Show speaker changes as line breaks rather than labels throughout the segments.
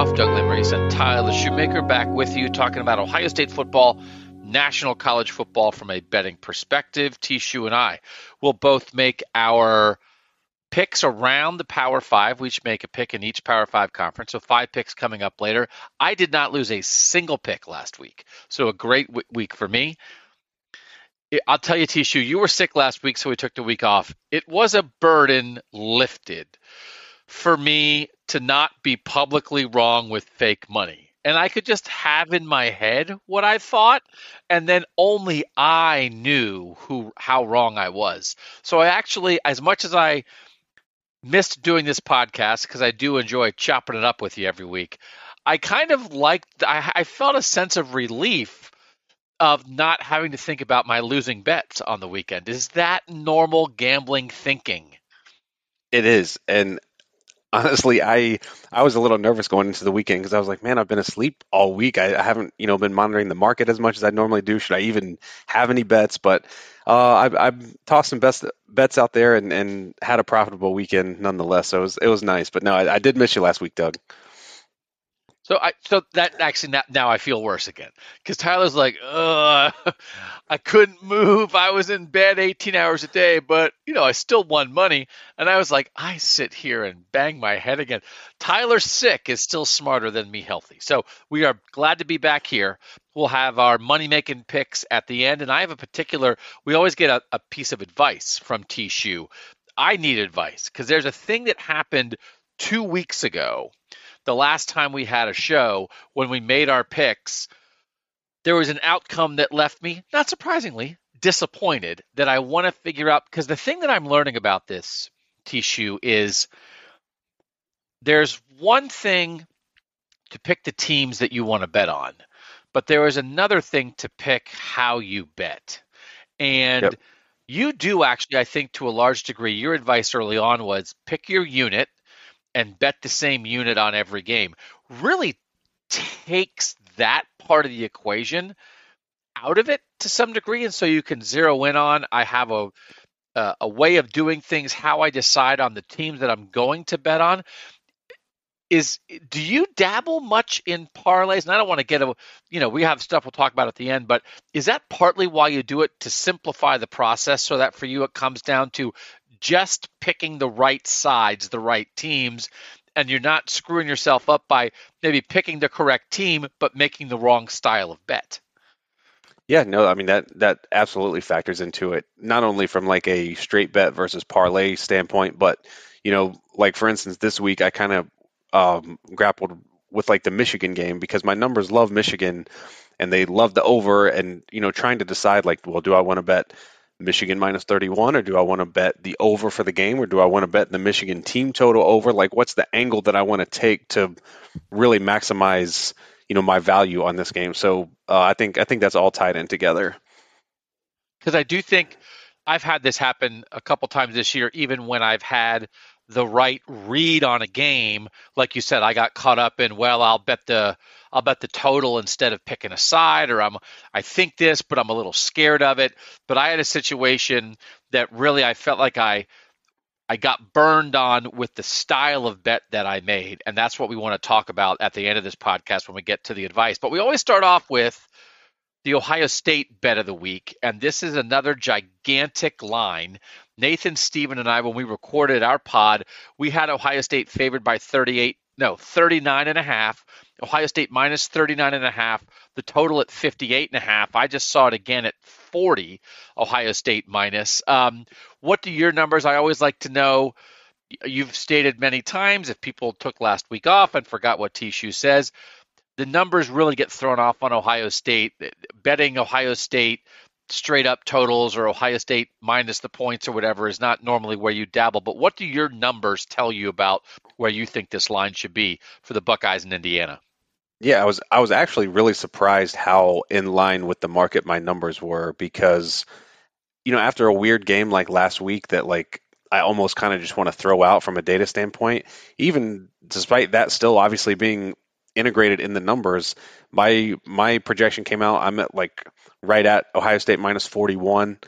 Doug Lesmerises and Tyler Shoemaker back with you talking about Ohio State football, national college football from a betting perspective. Tishu and I will both make our picks around the Power Five. We each make a pick in each Power Five conference. So five picks coming up later. I did not lose a single pick last week. So a great w- week for me. I'll tell you, Tishu, you were sick last week, so we took the week off. It was a burden lifted for me to not be publicly wrong with fake money. And I could just have in my head what I thought, and then only I knew who how wrong I was. So I actually, as much as I missed doing this podcast because I do enjoy chopping it up with you every week, I kind of liked. I, I felt a sense of relief of not having to think about my losing bets on the weekend. Is that normal gambling thinking?
It is, and honestly, I I was a little nervous going into the weekend because I was like, man, I've been asleep all week. I, I, haven't, you know, been monitoring the market as much as I normally do. Should I even have any bets? But uh, I, I tossed some best bets out there and, and had a profitable weekend nonetheless. So it was it was nice. But no, I, I did miss you last week, Doug.
So I so that actually now, now I feel worse again because Tyler's like, I couldn't move. I was in bed 18 hours a day, but you know I still won money. And I was like, I sit here and bang my head again. Tyler sick is still smarter than me healthy. So we are glad to be back here. We'll have our money making picks at the end, and I have a particular. We always get a, a piece of advice from T Shoe. I need advice because there's a thing that happened two weeks ago the last time we had a show when we made our picks, there was an outcome that left me, not surprisingly, disappointed that I want to figure out because the thing that I'm learning about this Tishu is there's one thing to pick the teams that you want to bet on, but there is another thing to pick how you bet. And yep. you do actually, I think, to a large degree, your advice early on was pick your unit and bet the same unit on every game. Really takes that part of the equation out of it to some degree and so you can zero in on i have a uh, a way of doing things how i decide on the teams that i'm going to bet on. Is do you dabble much in parlays? And i don't want to get a you know we have stuff we'll talk about at the end but is that partly why you do it to simplify the process so that for you it comes down to just picking the right sides, the right teams, and you're not screwing yourself up by maybe picking the correct team but making the wrong style of bet.
Yeah, no, I mean that that absolutely factors into it. Not only from like a straight bet versus parlay standpoint, but you know, like for instance, this week I kind of um, grappled with like the Michigan game because my numbers love Michigan and they love the over, and you know, trying to decide like, well, do I want to bet Michigan minus 31, or do I want to bet the over for the game, or do I want to bet the Michigan team total over? Like, what's the angle that I want to take to really maximize, you know, my value on this game? So uh, I think I think that's all tied in together.
Because I do think I've had this happen a couple times this year, even when I've had the right read on a game. Like you said, I got caught up in well, I'll bet the I'll bet the total instead of picking a side, or I'm I think this, but I'm a little scared of it. But I had a situation that really I felt like I I got burned on with the style of bet that I made, and that's what we want to talk about at the end of this podcast when we get to the advice. But we always start off with the Ohio State bet of the week, and this is another gigantic line. Nathan, Stephen, and I, when we recorded our pod, we had Ohio State favored by 38, no, 39 and a half. Ohio State minus 39 and a half. The total at 58 and a half. I just saw it again at 40. Ohio State minus. Um, what do your numbers? I always like to know. You've stated many times if people took last week off and forgot what Tishu says, the numbers really get thrown off on Ohio State. Betting Ohio State straight up totals or Ohio State minus the points or whatever is not normally where you dabble. But what do your numbers tell you about where you think this line should be for the Buckeyes in Indiana?
Yeah, I was I was actually really surprised how in line with the market my numbers were because you know after a weird game like last week that like I almost kind of just want to throw out from a data standpoint even despite that still obviously being integrated in the numbers. My my projection came out. I'm at like right at Ohio State minus 41.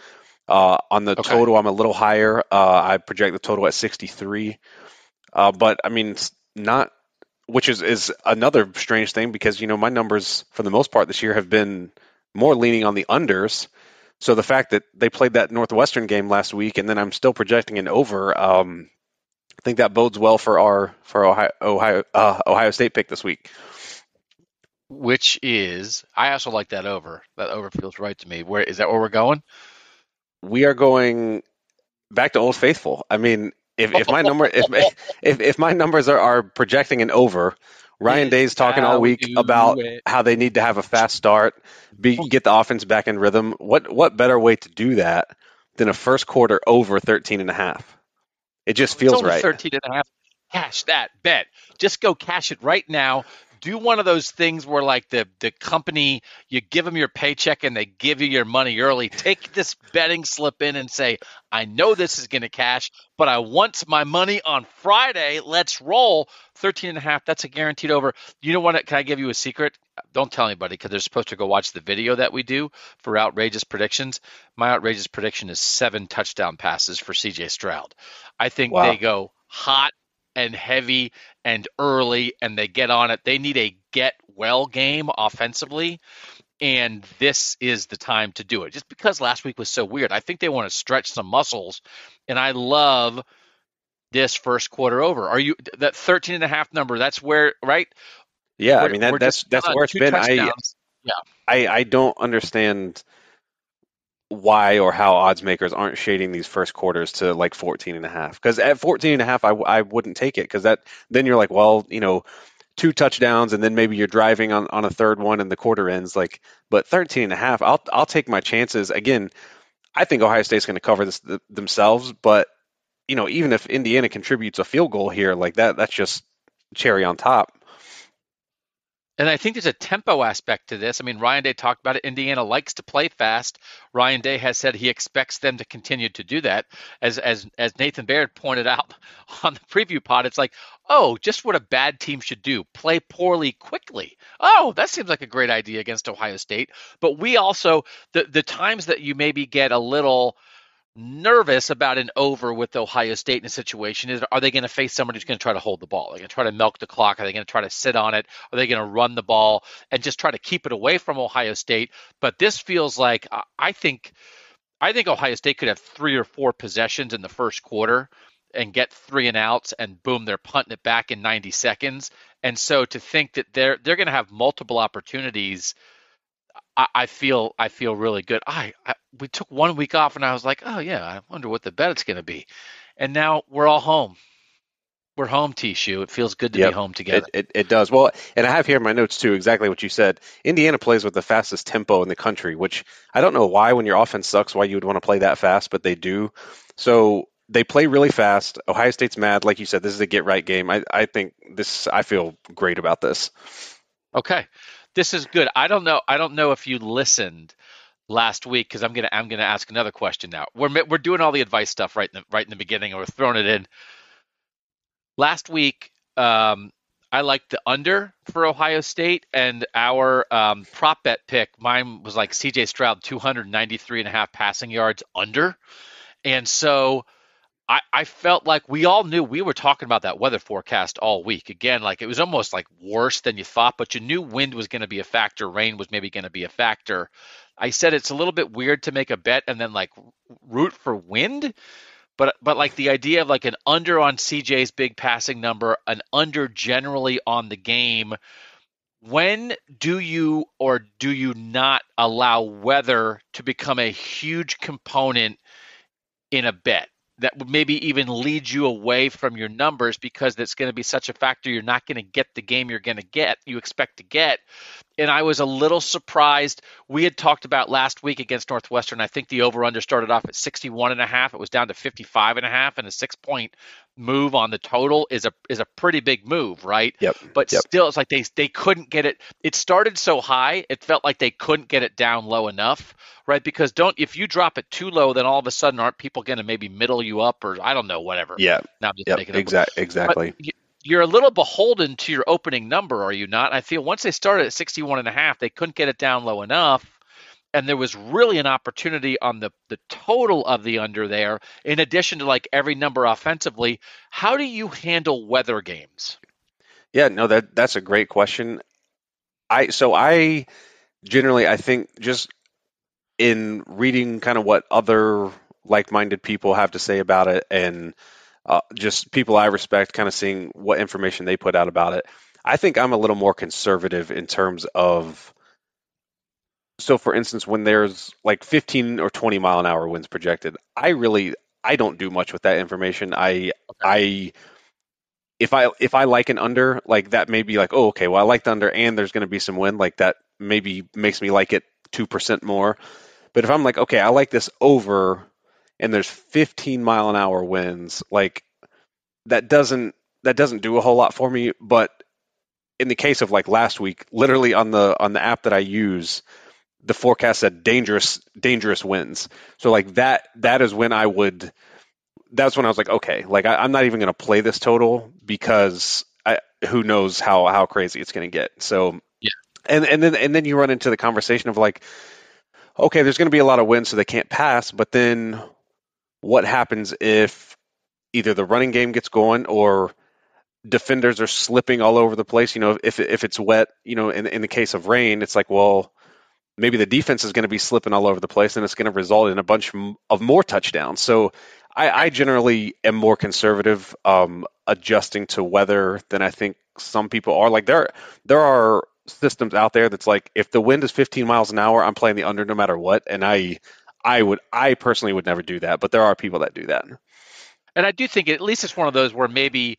Uh, on the
Okay.
total, I'm a little higher. Uh, I project the total at 63. Uh, but I mean, it's not, which is is another strange thing because you know my numbers for the most part this year have been more leaning on the unders. So the fact that they played that Northwestern game last week, and then I'm still projecting an over, um, I think that bodes well for our for Ohio Ohio uh, Ohio State pick this week.
Which is, I also like that over. That over feels right to me. Where is that? Where we're going?
We are going back to Old Faithful. I mean, if, if my number if, if if my numbers are, are projecting an over, Ryan Day's talking all week about
it.
how they need to have a fast start, be get the offense back in rhythm. What what better way to do that than a first quarter over 13 and a half? It just
It's
feels
only
right.
13 and a half. Cash that bet. Just go cash it right now. Do one of those things where, like the the company, you give them your paycheck and they give you your money early. Take this betting slip in and say, "I know this is going to cash, but I want my money on Friday. Let's roll." 13 and a half. That's a guaranteed over. You know what? Can I give you a secret? Don't tell anybody because they're supposed to go watch the video that we do for outrageous predictions. My outrageous prediction is seven touchdown passes for CJ Stroud. I think
Wow.
they go hot and heavy and early and they get on it. They need a get well game offensively. And this is the time to do it. Just because last week was so weird. I think they want to stretch some muscles. And I love this first quarter over. Are you that 13 and a half number? That's where, right?
Yeah, I
We're-
mean that that's that's where it's been. I
touchdowns.
I, I don't understand why or how odds makers aren't shading these first quarters to like 14 and a half. Because at 14 and a half I, I wouldn't take it because that then you're like well you know two touchdowns and then maybe you're driving on, on a third one and the quarter ends like but 13 and a half I'll, I'll take my chances. Again I think Ohio State's going to cover this th- themselves but you know even if Indiana contributes a field goal here like that that's just cherry on top
And I think there's a tempo aspect to this. I mean, Ryan Day talked about it. Indiana likes to play fast. Ryan Day has said he expects them to continue to do that. As as as Nathan Baird pointed out on the preview pod, it's like, oh, just what a bad team should do: play poorly quickly. Oh, that seems like a great idea against Ohio State. But we also the the times that you maybe get a little nervous about an over with Ohio State in a situation is are they going to face somebody who's going to try to hold the ball? Are they going to try to milk the clock? Are they going to try to sit on it? Are they going to run the ball and just try to keep it away from Ohio State? But this feels like I- think I think Ohio State could have three or four possessions in the first quarter and get three and outs and boom they're punting it back in 90 seconds. And so to think that they're they're going to have multiple opportunities I, I feel I feel really good. I, I we took one week off and I was like, oh yeah, I wonder what the bet it's going to be, and now we're all home. We're home, Tishu. It feels good to
Yep.
be home together.
It, it, it does. Well, and I have here in my notes too exactly what you said. Indiana plays with the fastest tempo in the country, which I don't know why when your offense sucks why you would want to play that fast, but they do. So they play really fast. Ohio State's mad, like you said. This is a get right game. I, I think this. I feel great about this.
Okay, this is good. I don't know. I don't know if you listened last week because I'm gonna I'm gonna ask another question now. We're we're doing all the advice stuff right in the right in the beginning, and we're throwing it in. Last week, um, I liked the under for Ohio State, and our um, prop bet pick, mine was like C.J. Stroud, 293 and a half passing yards under, and so. I, I felt like we all knew we were talking about that weather forecast all week. Again, like it was almost like worse than you thought, but you knew wind was going to be a factor, rain was maybe going to be a factor. I said it's a little bit weird to make a bet and then like root for wind, but but like the idea of like an under on CJ's big passing number, an under generally on the game. When do you or do you not allow weather to become a huge component in a bet? That would maybe even lead you away from your numbers because that's going to be such a factor you're not going to get the game you're going to get you expect to get and i was a little surprised we had talked about last week against northwestern i think the over under started off at 61 and a half it was down to 55 and a half and a six point move on the total is a is a pretty big move right
Yep.
but
Yep.
still it's like they they couldn't get it it started so high it felt like they couldn't get it down low enough right because don't if you drop it too low then all of a sudden aren't people going to maybe middle you up or i don't know whatever
Yeah.
now i'm just
Yep.
making it up
Exact.
But
Exactly.
y- you're a little beholden to your opening number, are you not? I feel once they started at 61 and a half, they couldn't get it down low enough. And there was really an opportunity on the, the total of the under there, in addition to like every number offensively. How do you handle weather games?
Yeah, no, that that's a great question. I so I generally I think just in reading kind of what other like-minded people have to say about it and uh, just people I respect, kind of seeing what information they put out about it. I think I'm a little more conservative in terms of. So, for instance, when there's like 15 or 20 mile an hour winds projected, I really I don't do much with that information. I. I if I if I like an under, like that may be like, oh, okay, well I like the under and there's going to be some wind, like that maybe makes me like it two percent more. But if I'm like, okay, I like this over and there's 15 mile an hour winds, like that doesn't that doesn't do a whole lot for me. But in the case of like last week, literally on the on the app that I use, the forecast said dangerous dangerous winds. So like that that is when I would that's when I was like, okay, like I, am not even going to play this total because I, who knows how how crazy it's going to get. So
yeah,
and and then and then you run into the conversation of like, okay, there's going to be a lot of wind, so they can't pass. But then what happens if either the running game gets going or defenders are slipping all over the place? You know, if if it's wet, you know, in in the case of rain, it's like, well, maybe the defense is going to be slipping all over the place, and it's going to result in a bunch of more touchdowns. So I, I generally am more conservative, um, adjusting to weather than I think some people are. Like there, there are systems out there that's like if the wind is 15 miles an hour, I'm playing the under no matter what, and I I would I personally would never do that, but there are people that do that.
And I do think at least it's one of those where maybe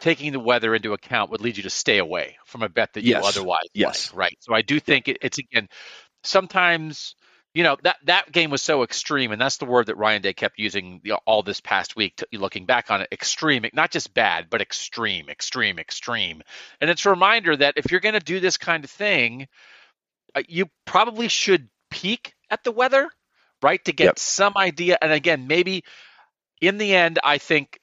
taking the weather into account would lead you to stay away from a bet that
yes.
you otherwise
yes.
like, right? So I do think it, it's again sometimes you know that that game was so extreme, and that's the word that Ryan Day kept using all this past week. To, looking back on it, extreme, not just bad, but extreme, extreme, extreme. And it's a reminder that if you're going to do this kind of thing, uh, you probably should peek at the weather right? To get yep. some idea. And again, maybe in the end, I think,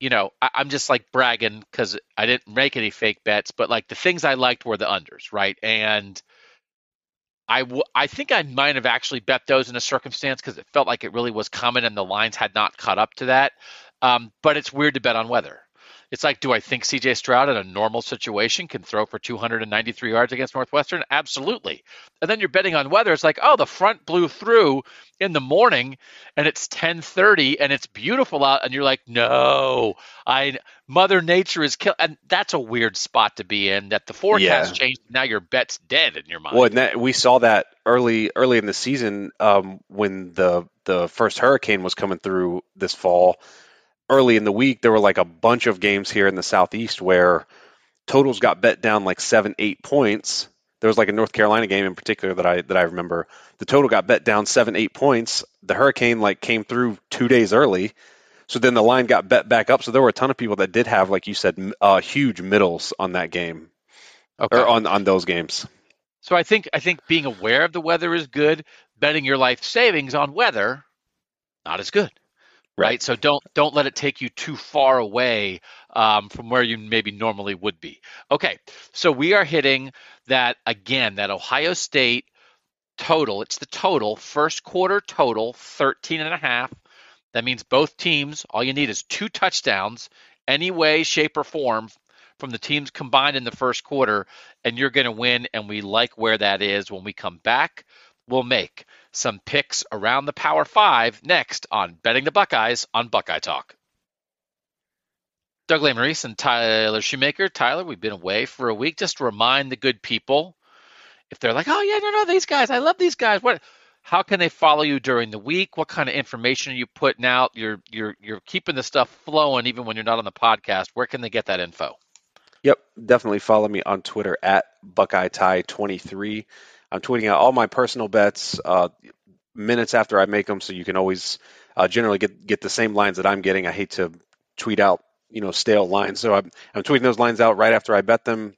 you know, I, I'm just like bragging because I didn't make any fake bets, but like the things I liked were the unders, right? And I, w- I think I might have actually bet those in a circumstance because it felt like it really was coming and the lines had not caught up to that. Um, but it's weird to bet on weather. It's like, do I think CJ Stroud in a normal situation can throw for 293 yards against Northwestern? Absolutely. And then you're betting on weather. It's like, oh, the front blew through in the morning and it's 10:30 and it's beautiful out and you're like, "No, I Mother Nature is kill and that's a weird spot to be in that the forecast yeah. changed now your bet's dead in your mind.
Well, that, we saw that early early in the season um, when the the first hurricane was coming through this fall early in the week, there were like a bunch of games here in the Southeast where totals got bet down like seven, eight points. There was like a North Carolina game in particular that I that I remember. The total got bet down seven, eight points. The hurricane like came through two days early, so then the line got bet back up. So there were a ton of people that did have, like you said, uh, huge middles on that game, okay. or on on those games.
So I think I think being aware of the weather is good. Betting your life savings on weather, not as good right? So don't don't let it take you too far away um, from where you maybe normally would be. Okay, so we are hitting that again, that Ohio State total. It's the total first quarter total, 13 and a half. That means both teams. All you need is two touchdowns, any way, shape, or form from the teams combined in the first quarter, and you're going to win. And we like where that is when we come back will make some picks around the Power Five next on Betting the Buckeyes on Buckeye Talk. Doug Lesmerises and Tyler Shoemaker. Tyler, we've been away for a week. Just to remind the good people, if they're like, "Oh yeah, no, no, these guys, I love these guys," what? How can they follow you during the week? What kind of information are you putting out? You're you're you're keeping the stuff flowing even when you're not on the podcast. Where can they get that info?
Yep, definitely follow me on Twitter at Buckeye Tie 23 I'm tweeting out all my personal bets uh, minutes after I make them, so you can always uh, generally get get the same lines that I'm getting. I hate to tweet out you know stale lines, so I'm, I'm tweeting those lines out right after I bet them.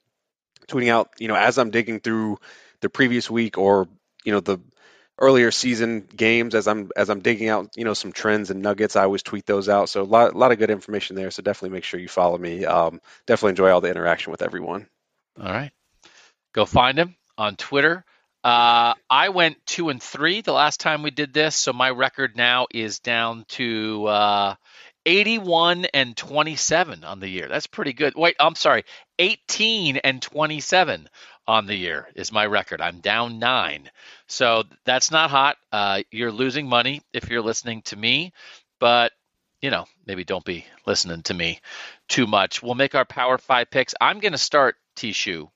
Tweeting out you know as I'm digging through the previous week or you know the earlier season games as I'm as I'm digging out you know some trends and nuggets. I always tweet those out. So a lot, a lot of good information there. So definitely make sure you follow me. Um, definitely enjoy all the interaction with everyone.
All right, go find him on Twitter. Uh, I went two and three the last time we did this, so my record now is down to uh, 81 and 27 on the year. That's pretty good. Wait, I'm sorry, 18 and 27 on the year is my record. I'm down nine. So that's not hot. Uh, you're losing money if you're listening to me, but you know, maybe don't be listening to me too much. We'll make our power five picks. I'm going to start Tishu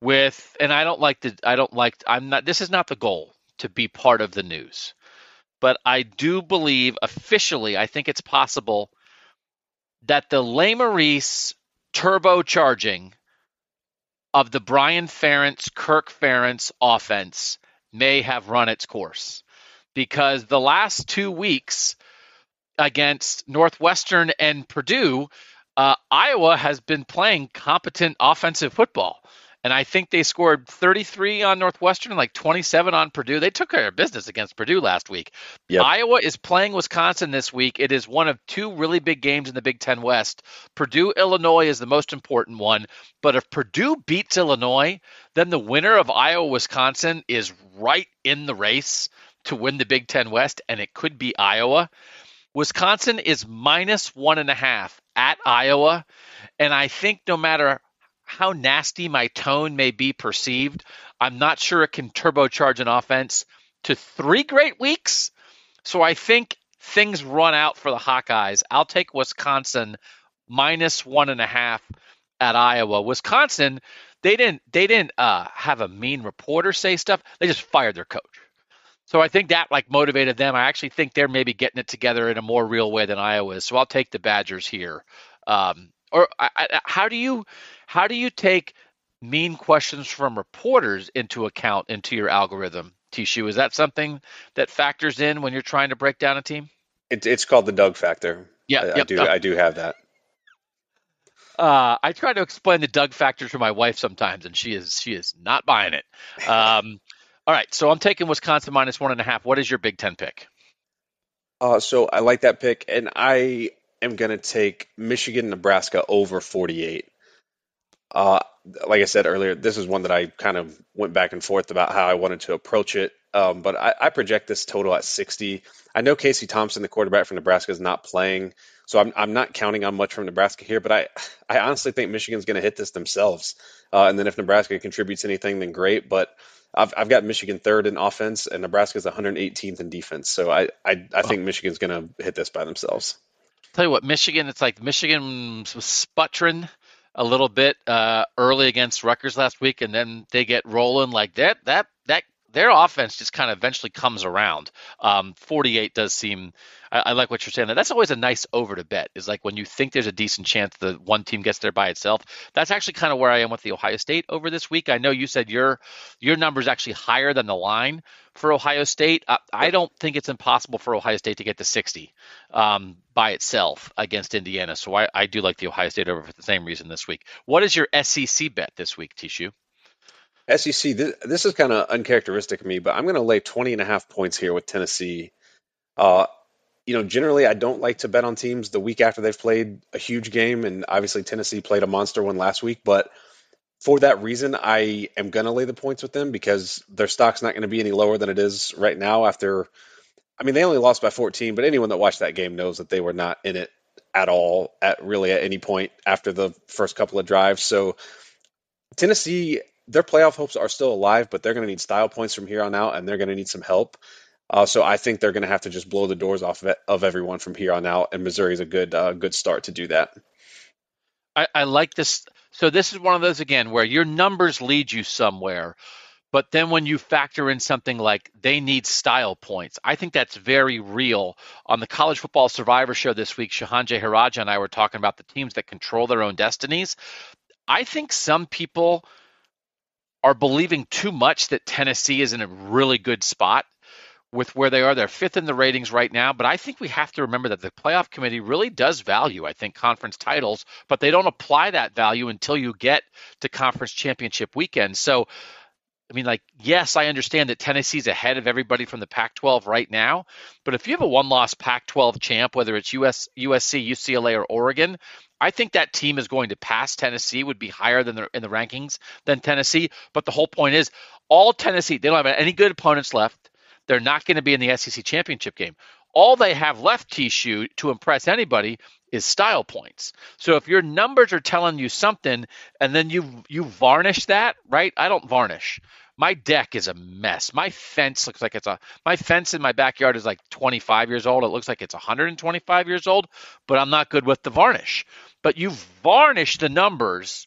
with, and I don't like the, I don't like, I'm not, this is not the goal to be part of the news, but I do believe officially, I think it's possible that the Lesmerises turbocharging of the Brian Ferentz, Kirk Ferentz offense may have run its course because the last two weeks against Northwestern and Purdue, uh, Iowa has been playing competent offensive football. And I think they scored 33 on Northwestern and like 27 on Purdue. They took care of business against Purdue last week. Yep. Iowa is playing Wisconsin this week. It is one of two really big games in the Big Ten West. Purdue, Illinois is the most important one. But if Purdue beats Illinois, then the winner of Iowa, Wisconsin is right in the race to win the Big Ten West, and it could be Iowa. Wisconsin is minus one and a half at Iowa. And I think no matter how nasty my tone may be perceived, I'm not sure it can turbocharge an offense to three great weeks. So I think things run out for the Hawkeyes. I'll take Wisconsin minus one and a half at Iowa. Wisconsin, they didn't they didn't uh, have a mean reporter say stuff. They just fired their coach. So I think that like motivated them. I actually think they're maybe getting it together in a more real way than Iowa is. So I'll take the Badgers here. Um, or I, I, how do you how do you take mean questions from reporters into account into your algorithm, Tishu? Is that something that factors in when you're trying to break down a team?
It, it's called the Doug factor.
Yeah,
I,
yep,
I do. I do have that.
Uh, I try to explain the Doug factor to my wife sometimes, and she is she is not buying it. Um, all right, so I'm taking Wisconsin minus one and a half. What is your Big Ten pick?
Uh, so I like that pick, and I am going to take Michigan, Nebraska over 48. Uh, like I said earlier, this is one that I kind of went back and forth about how I wanted to approach it. Um, but I, I, project this total at 60. I know Casey Thompson, the quarterback from Nebraska, is not playing, so I'm, I'm not counting on much from Nebraska here. But I, I honestly think Michigan's going to hit this themselves. Uh, and then if Nebraska contributes anything, then great. But I've, I've got Michigan third in offense, and Nebraska's 118th in defense. So I, I, I think Michigan's going to hit this by themselves.
Tell you what, Michigan, it's like Michigan was sputtering a little bit uh, early against Rutgers last week, and then they get rolling like that. That that their offense just kind of eventually comes around. Um, 48 does seem. I, I, like what you're saying. That That's always a nice over to bet. Is like when you think there's a decent chance the one team gets there by itself. That's actually kind of where I am with the Ohio State over this week. I know you said your your number is actually higher than the line for Ohio State. I, I don't think it's impossible for Ohio State to get to 60 um, by itself against Indiana. So I, I do like the Ohio State over for the same reason this week. What is your SEC bet this week, Tishu?
SEC, this, this is kind of uncharacteristic of me, but I'm going to lay 20 and a half points here with Tennessee. Uh, you know, generally I don't like to bet on teams the week after they've played a huge game, and obviously Tennessee played a monster one last week. But for that reason, I am going to lay the points with them because their stock's not going to be any lower than it is right now. After, I mean, they only lost by 14, but anyone that watched that game knows that they were not in it at all at really at any point after the first couple of drives. So Tennessee their playoff hopes are still alive, but they're going to need style points from here on out, and they're going to need some help. Uh, so I think they're going to have to just blow the doors off of, it, of everyone from here on out, and Missouri is a good uh, good start to do that.
I, I like this. So this is one of those again where your numbers lead you somewhere, but then when you factor in something like they need style points, I think that's very real. On the College Football Survivor Show this week, Shehan Jeyarajah and I were talking about the teams that control their own destinies. I think some people are believing too much that Tennessee is in a really good spot with where they are. They're fifth in the ratings right now, but I think we have to remember that the playoff committee really does value, I think, conference titles, but they don't apply that value until you get to conference championship weekend. So I mean, like, yes, I understand that Tennessee's ahead of everybody from the Pac 12 right now. But if you have a one loss Pac 12 champ, whether it's US, USC, UCLA, or Oregon, I think that team is going to pass Tennessee, would be higher than the, in the rankings than Tennessee. But the whole point is, all Tennessee, they don't have any good opponents left. They're not going to be in the SEC championship game. All they have left, Tishu, to impress anybody is style points. So if your numbers are telling you something and then you you varnish that, right? I don't varnish. My deck is a mess. My fence looks like it's a my fence in my backyard is like 25 years old. It looks like it's 125 years old, but I'm not good with the varnish. But you varnish the numbers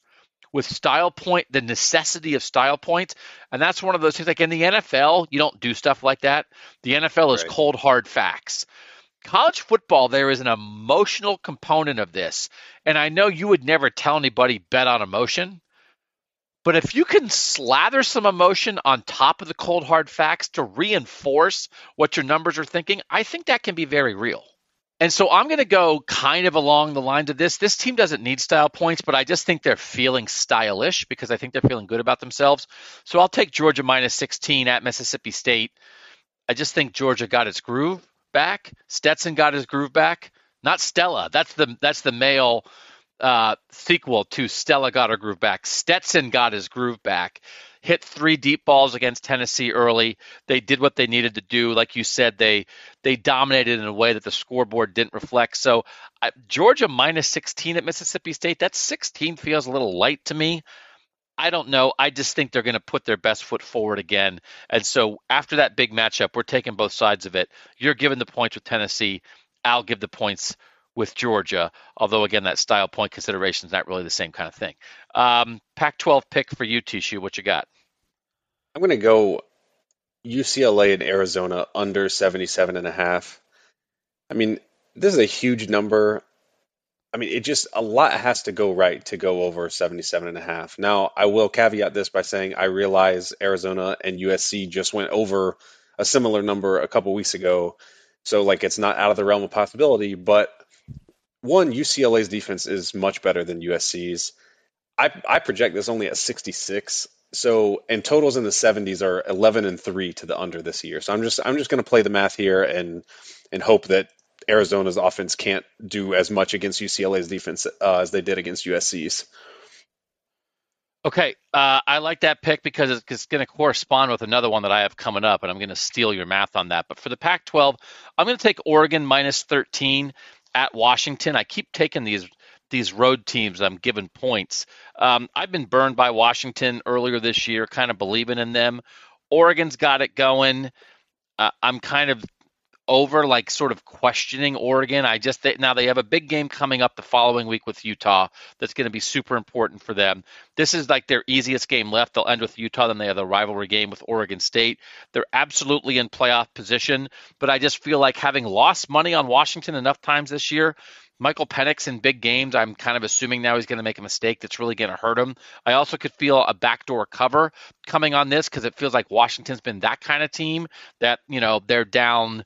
with style point, the necessity of style points. And that's one of those things like in the NFL, you don't do stuff like that. The NFL is right. cold hard facts college football, there is an emotional component of this. And I know you would never tell anybody bet on emotion. But if you can slather some emotion on top of the cold hard facts to reinforce what your numbers are thinking, I think that can be very real. And so I'm going to go kind of along the lines of this. This team doesn't need style points, but I just think they're feeling stylish because I think they're feeling good about themselves. So I'll take Georgia minus 16 at Mississippi State. I just think Georgia got its groove back. Stetson got his groove back. Not Stella. That's the that's the male uh, sequel to Stella got her groove back. Stetson got his groove back. Hit three deep balls against Tennessee early. They did what they needed to do. Like you said, they they dominated in a way that the scoreboard didn't reflect. So Georgia minus 16 at Mississippi State. That 16 feels a little light to me. I don't know. I just think they're going to put their best foot forward again. And so after that big matchup, we're taking both sides of it. You're giving the points with Tennessee. I'll give the points with Georgia. Although again, that style point consideration is not really the same kind of thing. Um, Pac-12 pick for you, Tishu. What you got?
I'm going to go UCLA and Arizona under 77 and a half. I mean, this is a huge number. I mean, it just a lot has to go right to go over 77 and a half. Now, I will caveat this by saying I realize Arizona and USC just went over a similar number a couple weeks ago. So like it's not out of the realm of possibility, but one UCLA's defense is much better than USC's. I I project this only at 66. So and totals in the 70s are 11 and 3 to the under this year. So I'm just I'm just going to play the math here and and hope that Arizona's offense can't do as much against UCLA's defense uh, as they did against USC's.
Okay, uh, I like that pick because it's, it's going to correspond with another one that I have coming up, and I'm going to steal your math on that. But for the Pac-12, I'm going to take Oregon minus 13 at Washington. I keep taking these these road teams. I'm giving points. Um, I've been burned by Washington earlier this year, kind of believing in them. Oregon's got it going. Uh, I'm kind of over like sort of questioning Oregon. I just they, now they have a big game coming up the following week with Utah that's going to be super important for them. This is like their easiest game left. They'll end with Utah, then they have the rivalry game with Oregon State. They're absolutely in playoff position, but I just feel like having lost money on Washington enough times this year, Michael Penix in big games, I'm kind of assuming now he's going to make a mistake that's really going to hurt him. I also could feel a backdoor cover coming on this because it feels like Washington's been that kind of team that, you know, they're down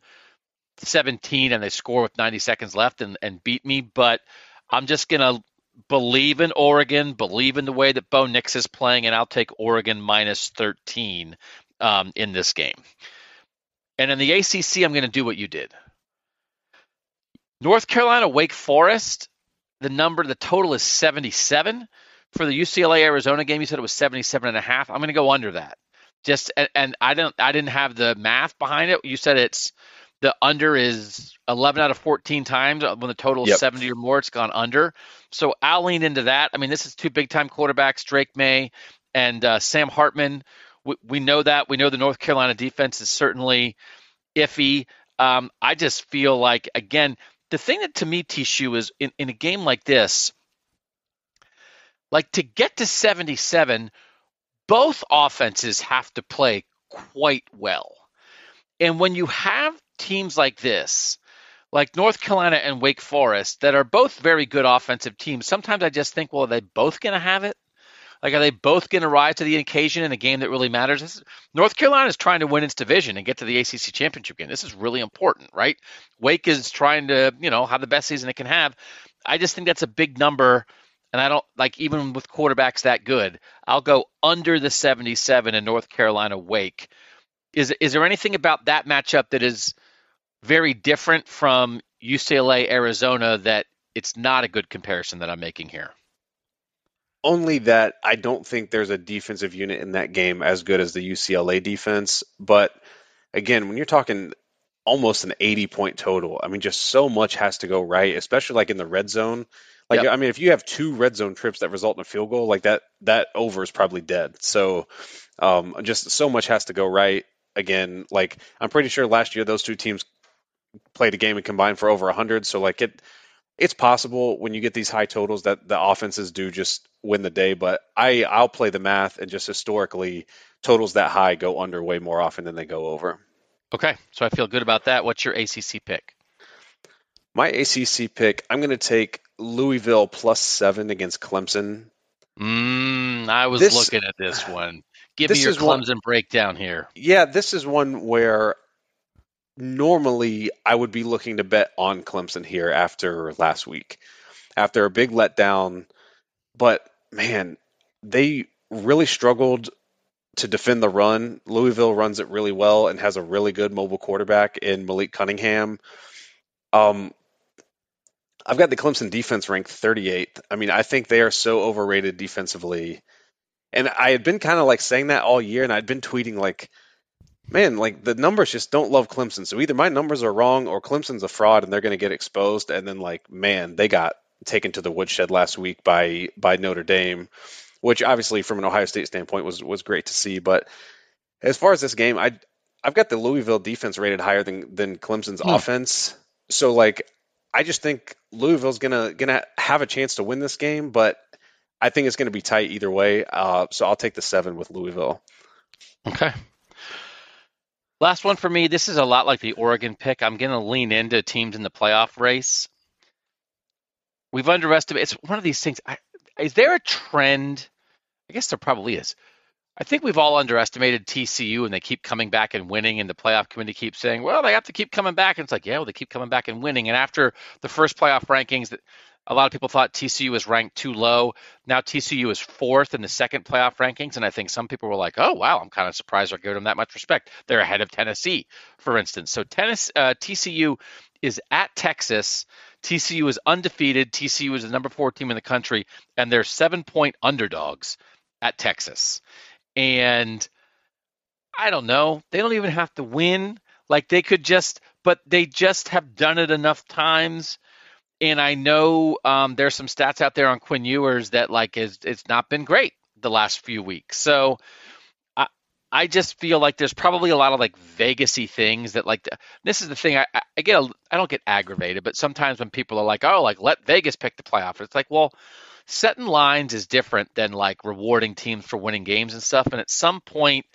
17 and they score with 90 seconds left and, and beat me. But I'm just going to believe in Oregon, believe in the way that Bo Nix is playing, and I'll take Oregon minus 13 um, in this game. And in the ACC, I'm going to do what you did. North Carolina, Wake Forest, the number, the total is 77. For the UCLA Arizona game, you said it was 77 and a half. I'm going to go under that. Just and, and I don't I didn't have the math behind it. You said it's the under is 11 out of 14 times when the total is yep. 70 or more it's gone under. So i'll lean into that. I mean this is two big time quarterbacks drake Maye and uh, sam hartman. We, we, know that. We know the north carolina defense is certainly iffy. Um, i just feel like again the thing that to me tishu is in, in a game like this like to get to 77 both offenses have to play quite well. And when you have teams like this, like North Carolina and Wake Forest, that are both very good offensive teams, sometimes I just think, well, are they both going to have it? Like, are they both going to rise to the occasion in a game that really matters? This, North Carolina is trying to win its division and get to the ACC championship game. This is really important, right? Wake is trying to, you know, have the best season it can have. I just think that's a big number, and I don't like even with quarterbacks that good, I'll go under the 77 in North Carolina Wake. Is is there anything about that matchup that is very different from UCLA Arizona that it's not a good comparison that I'm making here?
Only that I don't think there's a defensive unit in that game as good as the UCLA defense, but again, when you're talking almost an 80 point total, I mean just so much has to go right, especially like in the red zone. Like yep. I mean, if you have two red zone trips that result in a field goal, like that, that over is probably dead. So, um, just so much has to go right. Again, like I'm pretty sure last year those two teams played a game and combined for over 100. So like it, it's possible when you get these high totals that the offenses do just win the day. But I, I'll play the math and just historically totals that high go under way more often than they go over.
Okay, so I feel good about that. What's your ACC pick?
My ACC pick, I'm going to take Louisville plus seven against Clemson.
Mm, I was this, looking at this one. Give this me your Clemson one, breakdown here.
Yeah, this is one where normally I would be looking to bet on Clemson here after last week, after a big letdown. But man, they really struggled to defend the run. Louisville runs it really well and has a really good mobile quarterback in Malik Cunningham. Um, I've got the Clemson defense ranked 38th. I mean, I think they are so overrated defensively. And I had been kind of like saying that all year, and I'd been tweeting like, man, like the numbers just don't love Clemson. So either my numbers are wrong or Clemson's a fraud and they're going to get exposed. And then like, man, they got taken to the woodshed last week by by Notre Dame, which obviously from an Ohio State standpoint was was great to see. But as far as this game, I I've got the Louisville defense rated higher than than Clemson's hmm. offense. So like I just think Louisville's gonna gonna have a chance to win this game, but I think it's gonna be tight either way. Uh, so I'll take the seven with Louisville.
Okay. Last one for me. This is a lot like the Oregon pick. I'm going to lean into teams in the playoff race. We've underestimated. It's one of these things. I, is there a trend? I guess there probably is. I think we've all underestimated TCU and they keep coming back and winning, and the playoff committee keeps saying, well, they have to keep coming back. And it's like, yeah, well, they keep coming back and winning. And after the first playoff rankings, a lot of people thought TCU was ranked too low. Now TCU is fourth in the second playoff rankings, and I think some people were like, "Oh, wow, I'm kind of surprised they're giving them that much respect." They're ahead of Tennessee, for instance. So tennis, uh, TCU is at Texas. TCU is undefeated. TCU is the number four team in the country, and they're seven point underdogs at Texas and I don't know. They don't even have to win. Like they could just, but they just have done it enough times. And I know um, there's some stats out there on Quinn Ewers that like is it's not been great the last few weeks. So I I just feel like there's probably a lot of like Vegasy things that like this is the thing I I get a, I don't get aggravated, but sometimes when people are like oh like let Vegas pick the playoff, it's like well setting lines is different than like rewarding teams for winning games and stuff. And at some point,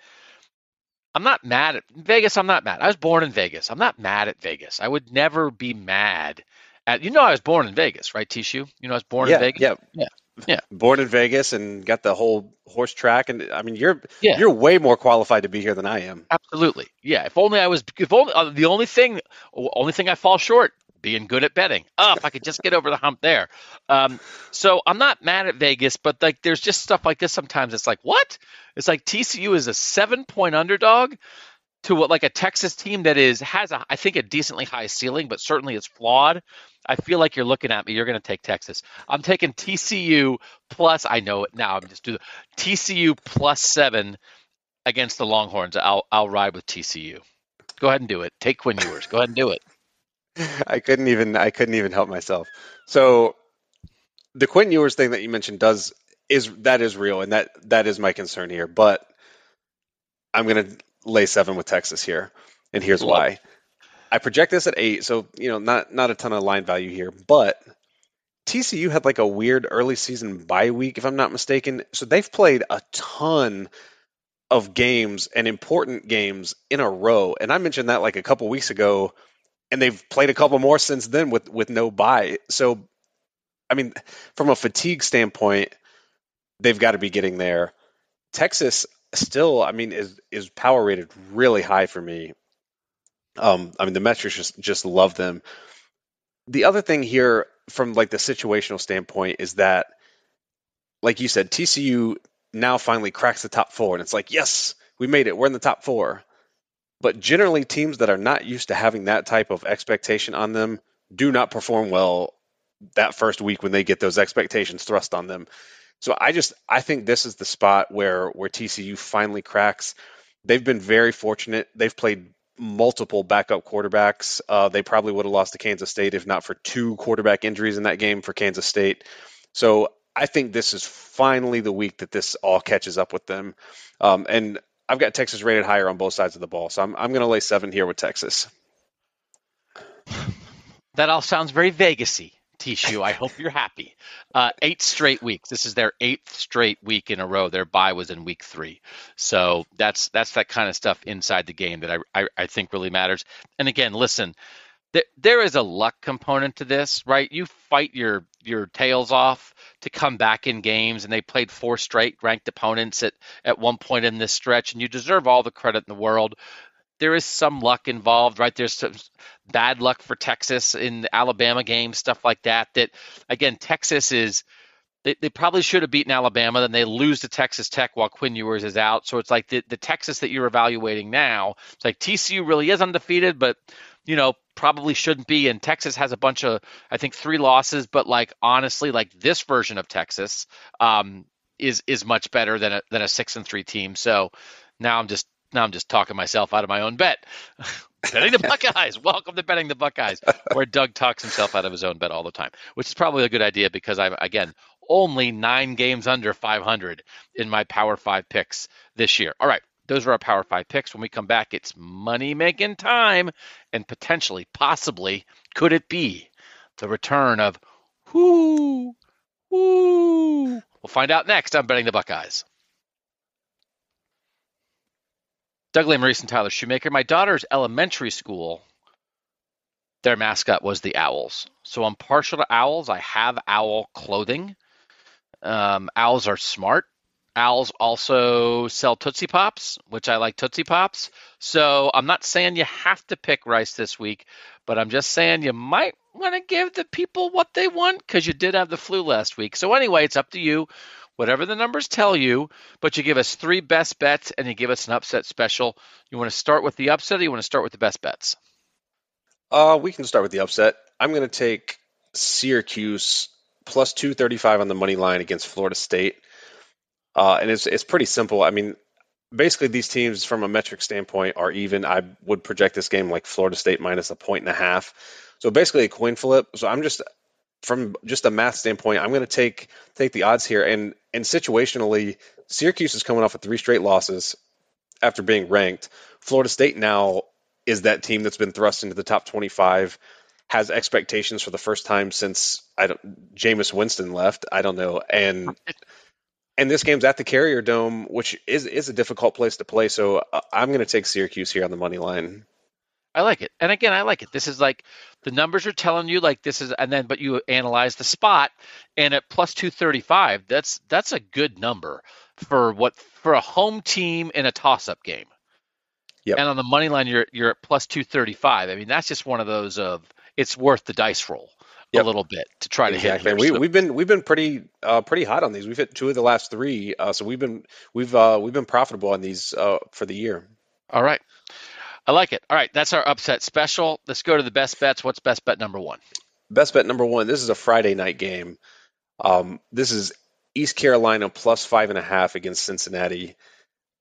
I'm not mad at Vegas. I'm not mad. I was born in Vegas. I'm not mad at Vegas. I would never be mad at, you know, I was born in Vegas, right, Tishu? You know, I was born
yeah,
in Vegas.
Yeah. Yeah. Yeah. Born in Vegas and got the whole horse track. And I mean, you're, yeah. you're way more qualified to be here than I am.
Absolutely. Yeah. If only I was, if only, uh, the only thing, only thing I fall short being good at betting. Oh, if I could just get over the hump there. Um, so I'm not mad at Vegas, but like there's just stuff like this sometimes. It's like what? It's like TCU is a seven point underdog to what like a Texas team that is has a I think a decently high ceiling, but certainly it's flawed. I feel like you're looking at me. You're going to take Texas. I'm taking TCU plus. I know it now. I'm just doing TCU plus seven against the Longhorns. I'll I'll ride with TCU. Go ahead and do it. Take Quinn Ewers. Go ahead and do it.
I couldn't even I couldn't even help myself. So the Quinn Ewers thing that you mentioned does is that is real and that that is my concern here. But I'm gonna lay seven with Texas here, and here's Love. why. I project this at eight, so you know not not a ton of line value here, but TCU had like a weird early season bye week, if I'm not mistaken. So they've played a ton of games and important games in a row, and I mentioned that like a couple weeks ago and they've played a couple more since then with with no bye. So, I mean, from a fatigue standpoint, they've got to be getting there. Texas still, I mean, is is power rated really high for me. Um, I mean, the metrics just just love them. The other thing here, from like the situational standpoint, is that like you said, TCU now finally cracks the top four, and it's like, yes, we made it. We're in the top four. But generally, teams that are not used to having that type of expectation on them do not perform well that first week when they get those expectations thrust on them. So I just I think this is the spot where where TCU finally cracks. They've been very fortunate. They've played multiple backup quarterbacks. Uh, they probably would have lost to Kansas State if not for two quarterback injuries in that game for Kansas State. So I think this is finally the week that this all catches up with them. Um, and I've got Texas rated higher on both sides of the ball, so I'm I'm going to lay seven here with Texas.
That all sounds very Vegasy. Tishu, I hope you're happy. Uh, eight straight weeks. This is their eighth straight week in a row. Their bye was in week three, so that's that's that kind of stuff inside the game that I I, I think really matters. And again, listen, there is a luck component to this, right? You fight your your tails off to come back in games, and they played four straight ranked opponents at at one point in this stretch, and you deserve all the credit in the world there is some luck involved, right? There's some bad luck for Texas in the Alabama game, stuff like that. That again, Texas is they, they probably should have beaten Alabama, then they lose to Texas Tech while Quinn Ewers is out. So it's like the, the Texas that you're evaluating now, it's like TCU really is undefeated, but you know, probably shouldn't be. And Texas has a bunch of, I think, three losses, but like honestly, like this version of Texas um, is is much better than a than a six and three team. So now I'm just now I'm just talking myself out of my own bet. betting the Buckeyes. Welcome to betting the Buckeyes, where Doug talks himself out of his own bet all the time, which is probably a good idea because I'm again only nine games under 500 in my Power Five picks this year. All right, those are our Power Five picks. When we come back, it's money making time, and potentially, possibly, could it be the return of whoo whoo? We'll find out next on betting the Buckeyes. Doug Lesmerises and Tyler Shoemaker. My daughter's elementary school, their mascot was the owls. So I'm partial to owls. I have owl clothing. Um, owls are smart. Owls also sell Tootsie Pops, which I like Tootsie Pops. So I'm not saying you have to pick Rice this week, but I'm just saying you might want to give the people what they want because you did have the flu last week. So anyway, it's up to you whatever the numbers tell you, but you give us three best bets and you give us an upset special. You want to start with the upset or you want to start with the best bets?
Uh, we can start with the upset. I'm going to take Syracuse plus 235 on the money line against Florida State. Uh, and it's it's pretty simple. I mean, basically these teams from a metric standpoint are even. I would project this game like Florida State minus a point and a half. So basically a coin flip. So I'm just from just a math standpoint, I'm going to take take the odds here. And and situationally, Syracuse is coming off of three straight losses after being ranked. Florida State now is that team that's been thrust into the top 25, has expectations for the first time since I don't Jameis Winston left. I don't know, and and this game's at the Carrier Dome, which is is a difficult place to play. So uh, I'm going to take Syracuse here on the money line.
I like it. And again, I like it. This is like the numbers are telling you like this is and then but you analyze the spot and at plus 235, that's that's a good number for what for a home team in a toss-up game. Yep. And on the money line you're you're at plus 235. I mean, that's just one of those of it's worth the dice roll yep. a little bit to try to
exactly.
hit.
We, so. we've been we've been pretty uh, pretty hot on these. We've hit two of the last three, uh, so we've been we've uh, we've been profitable on these uh, for the year.
All right. I like it. All right, that's our upset special. Let's go to the best bets. What's best bet number one?
Best bet number one. This is a Friday night game. Um, this is East Carolina plus five and a half against Cincinnati.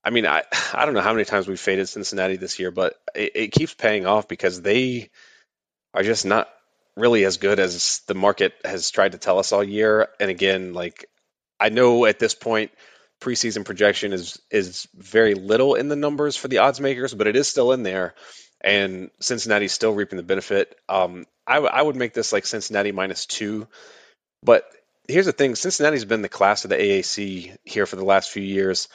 I mean, I I don't know how many times we've faded Cincinnati this year, but it, it keeps paying off because they are just not really as good as the market has tried to tell us all year. And again, like I know at this point preseason projection is is very little in the numbers for the odds makers, but it is still in there. And Cincinnati's still reaping the benefit. Um, I, w- I would make this like Cincinnati minus two. But here's the thing Cincinnati's been the class of the AAC here for the last few years.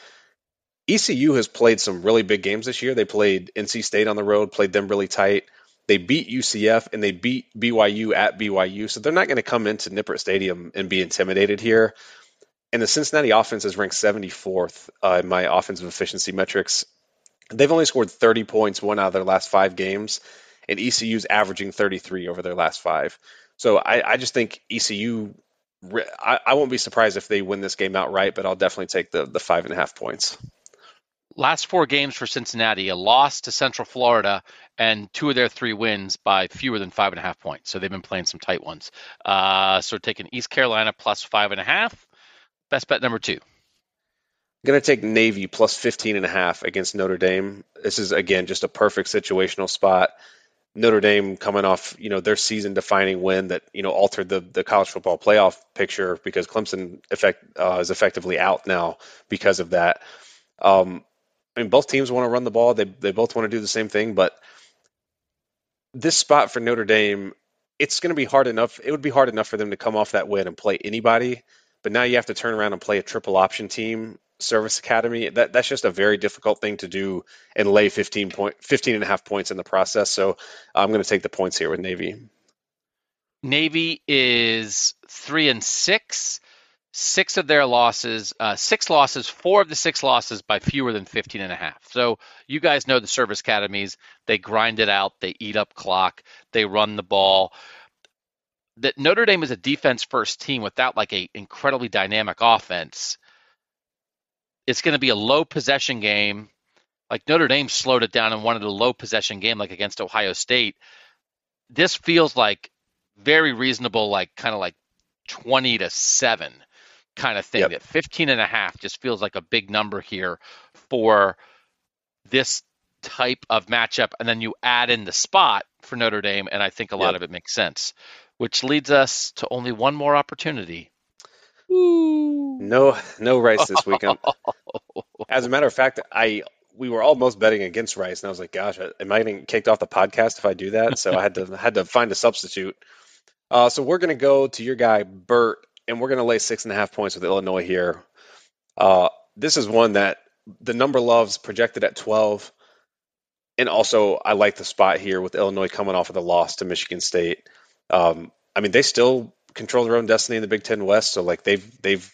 ECU has played some really big games this year. They played NC State on the road, played them really tight. They beat UCF and they beat BYU at BYU. So they're not going to come into Nippert Stadium and be intimidated here. And the Cincinnati offense is ranked 74th uh, in my offensive efficiency metrics. They've only scored 30 points one out of their last five games, and ECU's averaging 33 over their last five. So I, I just think ECU I, I won't be surprised if they win this game outright, but I'll definitely take the the five and a half points.
Last four games for Cincinnati: a loss to Central Florida, and two of their three wins by fewer than five and a half points. So they've been playing some tight ones. Uh, so taking East Carolina plus five and a half. Best bet number two.
I'm going to take Navy plus 15 and a half against Notre Dame. This is again just a perfect situational spot. Notre Dame coming off, you know, their season defining win that, you know, altered the, the college football playoff picture because Clemson effect, uh, is effectively out now because of that. Um, I mean, both teams want to run the ball. They, they both want to do the same thing, but this spot for Notre Dame, it's going to be hard enough. It would be hard enough for them to come off that win and play anybody. But now you have to turn around and play a triple option team service academy. That that's just a very difficult thing to do and lay 15 point 15 and a half points in the process. So i'm going to take the points here with navy.
Navy is three and six. Six of their losses uh, six losses four of the six losses by fewer than 15 and a half. So you guys know the service academies they grind it out they eat up clock they run the ball that notre dame is a defense first team without like a incredibly dynamic offense it's going to be a low possession game. Like Notre Dame slowed it down and wanted a low possession game, like against Ohio State. This feels like very reasonable, like kind of like 20 to 7 kind of thing. Yep. That 15 and a half just feels like a big number here for this type of matchup. And then you add in the spot for Notre Dame, and I think a lot yep. of it makes sense, which leads us to only one more opportunity
no, no Rice this weekend. As a matter of fact, I we were almost betting against Rice, and I was like, "Gosh, am I getting kicked off the podcast if I do that?" So I had to had to find a substitute. Uh, so we're gonna go to your guy Bert, and we're gonna lay six and a half points with Illinois here. Uh, this is one that the number loves projected at twelve, and also I like the spot here with Illinois coming off of the loss to Michigan State. Um, I mean, they still control their own destiny in the Big Ten West. So like they've they've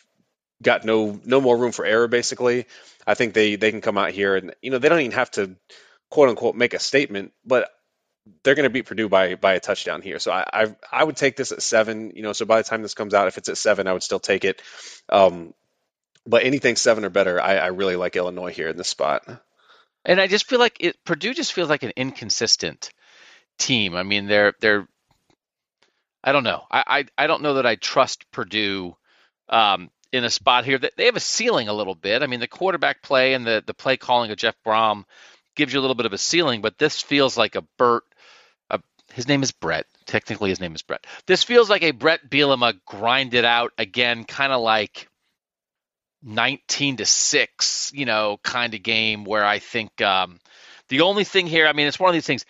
got no no more room for error. Basically, I think they they can come out here and you know they don't even have to quote unquote make a statement, but they're going to beat Purdue by by a touchdown here. So I, I, I would take this at seven. You know, so by the time this comes out, if it's at seven, I would still take it. Um, but anything seven or better, I, I really like Illinois here in this spot.
And I just feel like it, Purdue just feels like an inconsistent team. I mean, they're they're I don't know. I, I, I don't know that I trust Purdue um, in a spot here. That they have a ceiling a little bit. I mean, the quarterback play and the the play calling of Jeff Brohm gives you a little bit of a ceiling, but this feels like a Bert. A, his name is Bret. Technically, his name is Bret. This feels like a Bret Bielema grinded out again, kind of like 19 to six, you know, kind of game where I think um, the only thing here, I mean, it's one of these things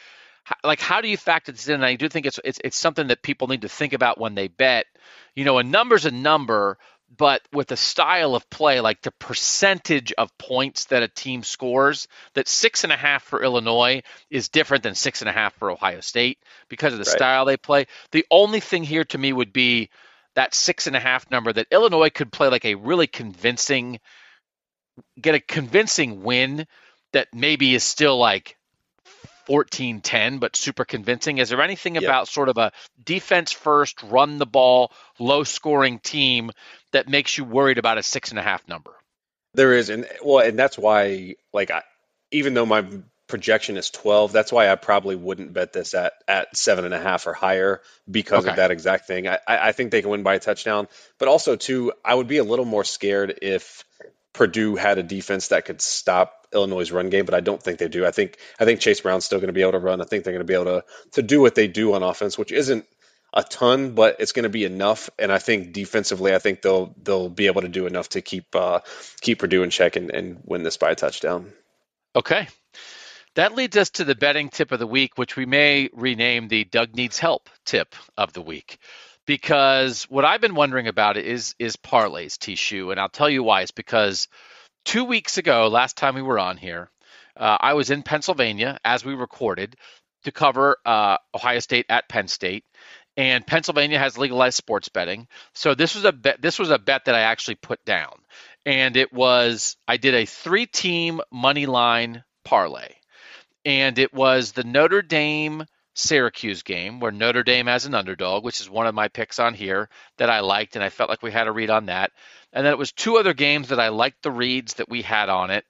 like how do you factor this in? And I do think it's it's it's something that people need to think about when they bet. You know, a number's a number, but with the style of play, like the percentage of points that a team scores, that six and a half for Illinois is different than six and a half for Ohio State because of the right. style they play. The only thing here to me would be that six and a half number that Illinois could play like a really convincing, get a convincing win that maybe is still like 14 10, but super convincing. Is there anything yep. about sort of a defense first, run the ball, low scoring team that makes you worried about a six and a half number?
There is. And well, and that's why, like, I, even though my projection is 12, that's why I probably wouldn't bet this at, at seven and a half or higher because okay. of that exact thing. I, I think they can win by a touchdown, but also, too, I would be a little more scared if Purdue had a defense that could stop Illinois' run game, but I don't think they do. I think I think Chase Brown's still going to be able to run. I think they're going to be able to to do what they do on offense, which isn't a ton, but it's going to be enough. And I think defensively, I think they'll they'll be able to do enough to keep uh, keep Purdue in check and, and win this by a touchdown.
Okay. That leads us to the betting tip of the week, which we may rename the Doug Needs Help tip of the week because what I've been wondering about is is parlays, Tishu, and I'll tell you why. It's because two weeks ago, last time we were on here, uh, I was in Pennsylvania as we recorded to cover uh, Ohio State at Penn State, and Pennsylvania has legalized sports betting. So this was a bet. This was a bet that I actually put down, and it was I did a three-team money line parlay, and it was the Notre Dame Syracuse game where Notre Dame as an underdog, which is one of my picks on here that I liked, and I felt like we had a read on that. And then it was two other games that I liked the reads that we had on it.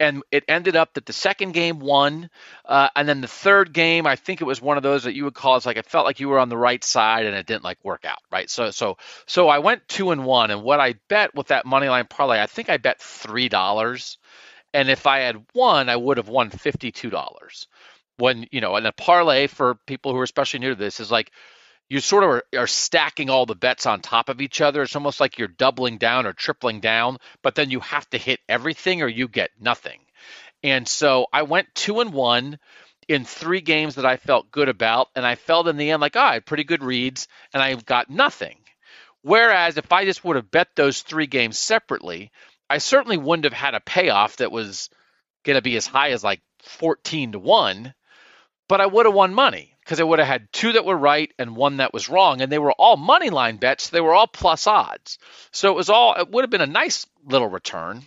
And it ended up that the second game won, uh, and then the third game, I think it was one of those that you would call it's like it felt like you were on the right side and it didn't like work out, right? So so so I went two and one, and what I bet with that money line parlay, I think I bet three dollars, and if I had won, I would have won fifty two dollars when you know, and a parlay for people who are especially new to this is like you sort of are, are, stacking all the bets on top of each other. It's almost like you're doubling down or tripling down, but then you have to hit everything or you get nothing. And so I went two and one in three games that I felt good about, and I felt in the end like, oh, I had pretty good reads, and I got nothing. Whereas if I just would have bet those three games separately, I certainly wouldn't have had a payoff that was going to be as high as like 14 to 1 but I would have won money because I would have had two that were right and one that was wrong, and they were all money line bets. They were all plus odds, so it was all it would have been a nice little return.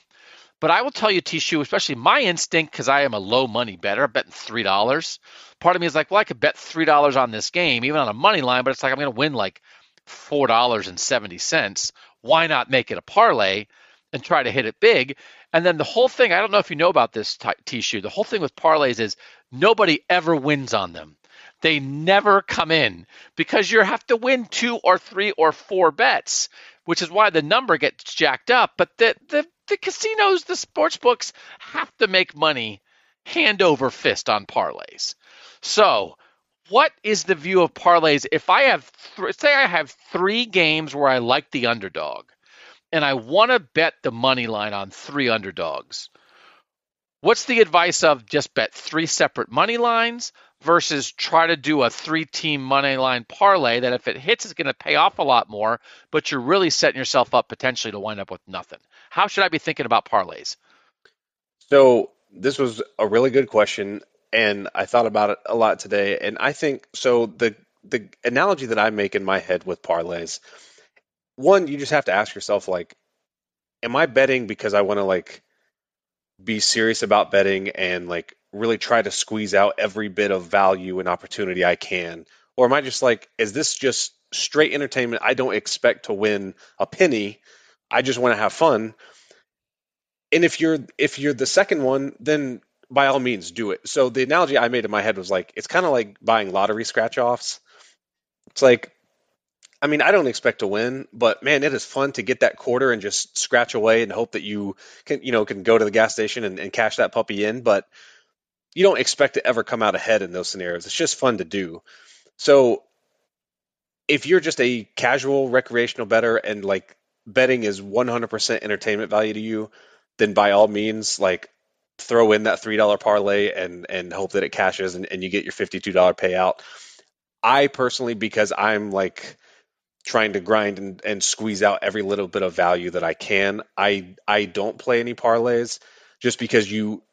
But I will tell you, Tishu, especially my instinct, because I am a low money better, I'm betting three dollars. Part of me is like, well, I could bet three dollars on this game, even on a money line, but it's like I'm going to win like four dollars and seventy cents. Why not make it a parlay and try to hit it big? And then the whole thing, I don't know if you know about this, Tishu. The whole thing with parlays is nobody ever wins on them. They never come in because you have to win two or three or four bets, which is why the number gets jacked up. But the the, the casinos, the sports books have to make money hand over fist on parlays. So, what is the view of parlays? If I have th- say I have three games where I like the underdog, and I want to bet the money line on three underdogs. What's the advice of just bet three separate money lines versus try to do a three team money line parlay that if it hits is going to pay off a lot more, but you're really setting yourself up potentially to wind up with nothing? How should I be thinking about parlays?
So, this was a really good question and I thought about it a lot today and I think so the the analogy that I make in my head with parlays one, you just have to ask yourself, like, am I betting because I want to like be serious about betting and like really try to squeeze out every bit of value and opportunity I can? Or am I just like, is this just straight entertainment? I don't expect to win a penny. I just want to have fun. And if you're if you're the second one, then by all means do it. So the analogy I made in my head was like it's kind of like buying lottery scratch offs. It's like I mean, I don't expect to win, but man, it is fun to get that quarter and just scratch away and hope that you can, you know, can go to the gas station and, and cash that puppy in. But you don't expect to ever come out ahead in those scenarios. It's just fun to do. So if you're just a casual recreational better and like betting is 100% entertainment value to you, then by all means, like throw in that $3 parlay and, and hope that it cashes and, and you get your $52 payout. I personally, because I'm like, trying to grind and, and squeeze out every little bit of value that I can. I I don't play any parlays just because you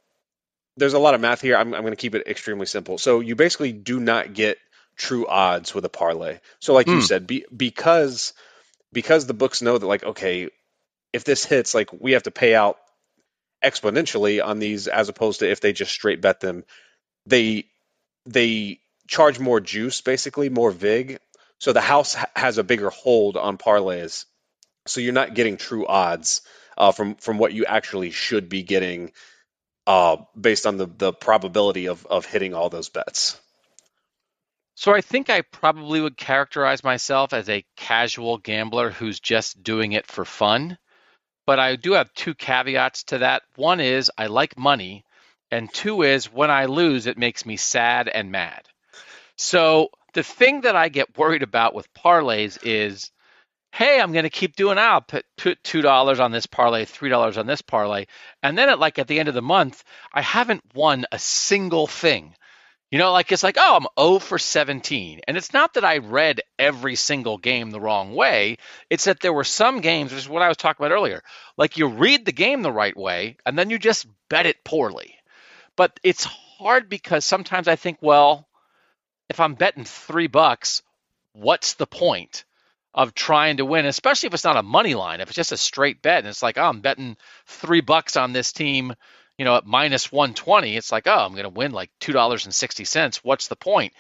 there's a lot of math here. I'm, I'm going to keep it extremely simple. So you basically do not get true odds with a parlay. So like mm. you hmm. said, be, because because the books know that like okay, if this hits, like we have to pay out exponentially on these as opposed to if they just straight bet them. They they charge more juice, basically more vig so the house has a bigger hold on parlays. So you're not getting true odds uh, from from what you actually should be getting uh, based on the the probability of of hitting all those bets.
So I think I probably would characterize myself as a casual gambler who's just doing it for fun. But I do have two caveats to that. One is I like money, and two is when I lose, it makes me sad and mad. So the thing that I get worried about with parlays is, hey, I'm going to keep doing. I'll put, two dollars on this parlay, three dollars on this parlay, and then at like at the end of the month, I haven't won a single thing. You know, like it's like, oh, I'm 0 for 17. And it's not that I read every single game the wrong way. It's that there were some games, which is what I was talking about earlier. Like you read the game the right way and then you just bet it poorly. But it's hard because sometimes I think, well, if I'm betting three bucks, what's the point of trying to win, especially if it's not a money line, if it's just a straight bet and it's like, oh, I'm betting three bucks on this team, you know, at minus 120, it's like, oh, I'm going to win like $2.60. What's the point?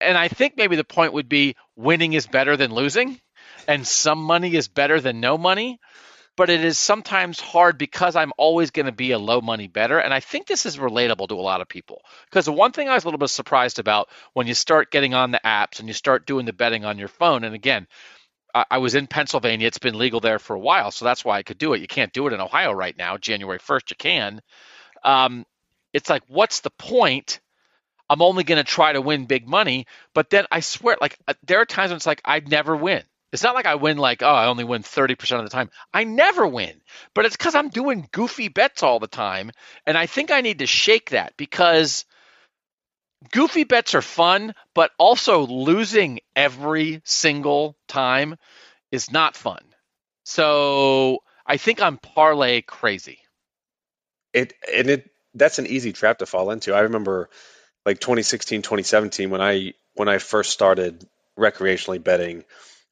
and I think maybe the point would be winning is better than losing, and some money is better than no money. But it is sometimes hard because I'm always going to be a low money better. And I think this is relatable to a lot of people. Because the one thing I was a little bit surprised about when you start getting on the apps and you start doing the betting on your phone, and again, I, I was in Pennsylvania. It's been legal there for a while, so that's why I could do it. You can't do it in Ohio right now. January 1st, you can. Um, it's like, what's the point? I'm only going to try to win big money. But then I swear, like, uh, there are times when it's like, I'd never win. It's not like I win, like, oh, I only win 30% of the time. I never win. But it's because I'm doing goofy bets all the time. And I think I need to shake that because goofy bets are fun, but also losing every single time is not fun. So I think I'm parlay crazy.
It and it that's an easy trap to fall into. I remember like 2016, 2017 when I when I first started recreationally betting,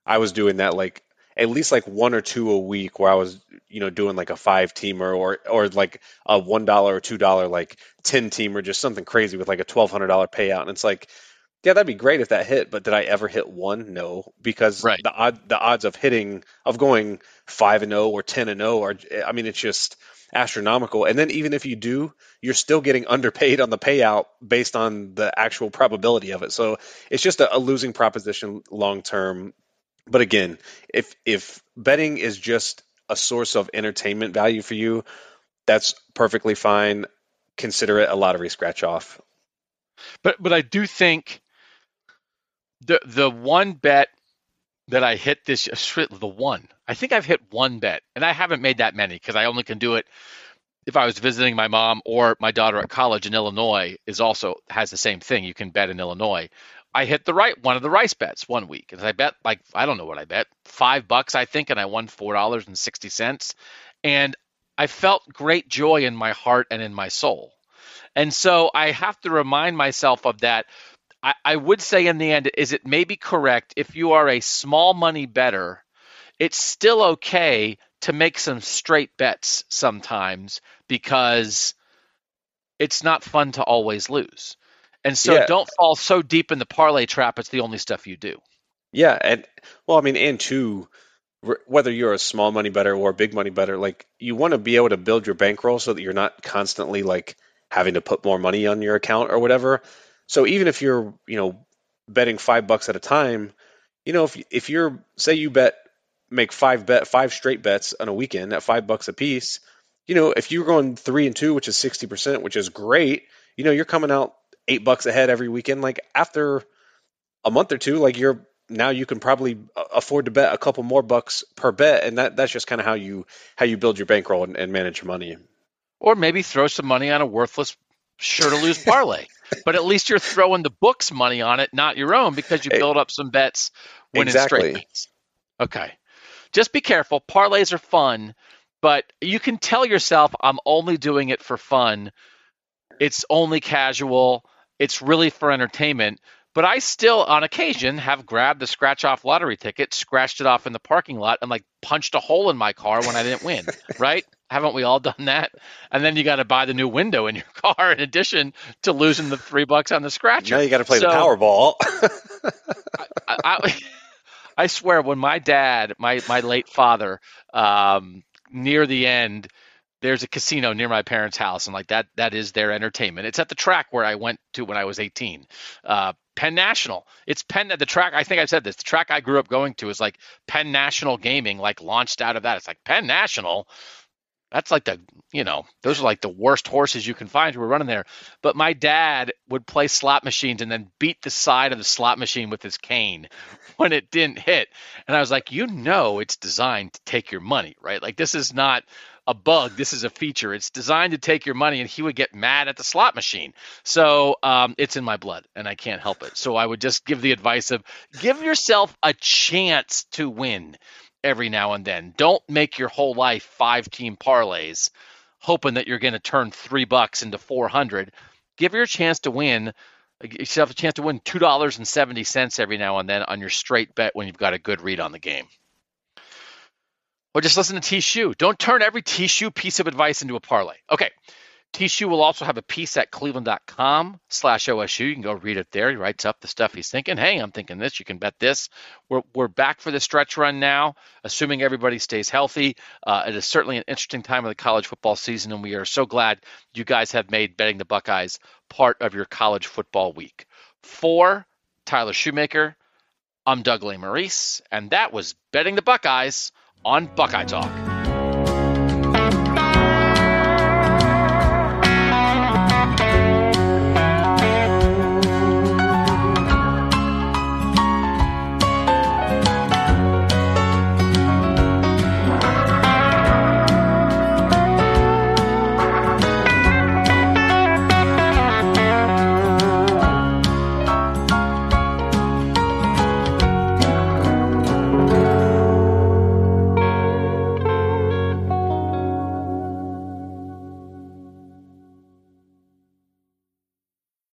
I was doing that like at least like one or two a week where I was, you know, doing like a five teamer or or like a one dollar or two dollar like ten teamer, just something crazy with like a twelve hundred dollar payout. And it's like, yeah, that'd be great if that hit, but did I ever hit one? No, because
right.
the odd the odds of hitting of going five and zero oh or ten and zero oh are, I mean, it's just astronomical. And then even if you do, you're still getting underpaid on the payout based on the actual probability of it. So it's just a, a losing proposition long term. But again, if if betting is just a source of entertainment value for you, that's perfectly fine. Consider it a lottery scratch off.
But but I do think the the one bet that I hit this uh, the one. I think I've hit one bet, and I haven't made that many because I only can do it if I was visiting my mom or my daughter at college in Illinois. Is also has the same thing. You can bet in Illinois. I hit the right one of the rice bets one week, and I bet like I don't know what I bet five bucks I think, and I won four dollars and sixty cents, and I felt great joy in my heart and in my soul. And so I have to remind myself of that. I, I would say in the end, is it maybe correct if you are a small money better, it's still okay to make some straight bets sometimes because it's not fun to always lose. And so yeah. don't fall so deep in the parlay trap. It's the only stuff you do.
Yeah, and well, I mean, and two, whether you're a small money better or a big money better, like you want to be able to build your bankroll so that you're not constantly like having to put more money on your account or whatever. So even if you're, you know, betting five bucks at a time, you know, if if you're say you bet make five bet five straight bets on a weekend at five bucks a piece, you know, if you're going three and two, which is sixty percent, which is great, you know, you're coming out eight bucks ahead every weekend. Like after a month or two, like you're now you can probably uh, afford to bet a couple more bucks per bet, and that that's just kind of how you how you build your bankroll and, and manage your money.
Or maybe throw some money on a worthless sure to lose parlay. but at least you're throwing the book's money on it, not your own, because you eh, build up some bets winning exactly. straight bets. Okay. Just be careful. Parlays are fun, but you can tell yourself, I'm only doing it for fun. It's only casual. It's really for entertainment. But I still, on occasion, have grabbed a scratch off lottery ticket, scratched it off in the parking lot, and like punched a hole in my car when I didn't win, right? Haven't we all done that? And then you got to buy the new window in your car in addition to losing the three bucks on the scratcher.
Now you got to play so, the Powerball.
I, I, I, swear, when my dad, my my late father, um, near the end, there's a casino near my parents' house, and like that that is their entertainment. It's at the track where I went to when I was 18. Uh, Penn National. It's Penn the track. I think I've said this. The track I grew up going to is like Penn National Gaming, like launched out of that. It's like Penn National. That's like the you know those are like the worst horses you can find who were running there. But my dad would play slot machines and then beat the side of the slot machine with his cane when it didn't hit. And I was like, you know, it's designed to take your money, right? Like this is not a bug. This is a feature. It's designed to take your money, and he would get mad at the slot machine. So um, it's in my blood, and I can't help it. So I would just give the advice of give yourself a chance to win every now and then. Don't make your whole life five team parlays, hoping that you're going to turn three bucks into four hundred. Give your chance to win. Yourself a chance to win two dollars and seventy cents every now and then on your straight bet when you've got a good read on the game. Or just listen to T Shoe. Don't turn every T Shoe piece of advice into a parlay. Okay. Tishu will also have a piece at cleveland.com slash OSU. You can go read it there. He writes up the stuff he's thinking. Hey, I'm thinking this. You can bet this. We're, we're back for the stretch run now, assuming everybody stays healthy. Uh, it is certainly an interesting time of the college football season, and we are so glad you guys have made betting the Buckeyes part of your college football week. For Tyler Shoemaker, I'm Doug Lesmerises, and that was Betting the Buckeyes on Buckeye Talk.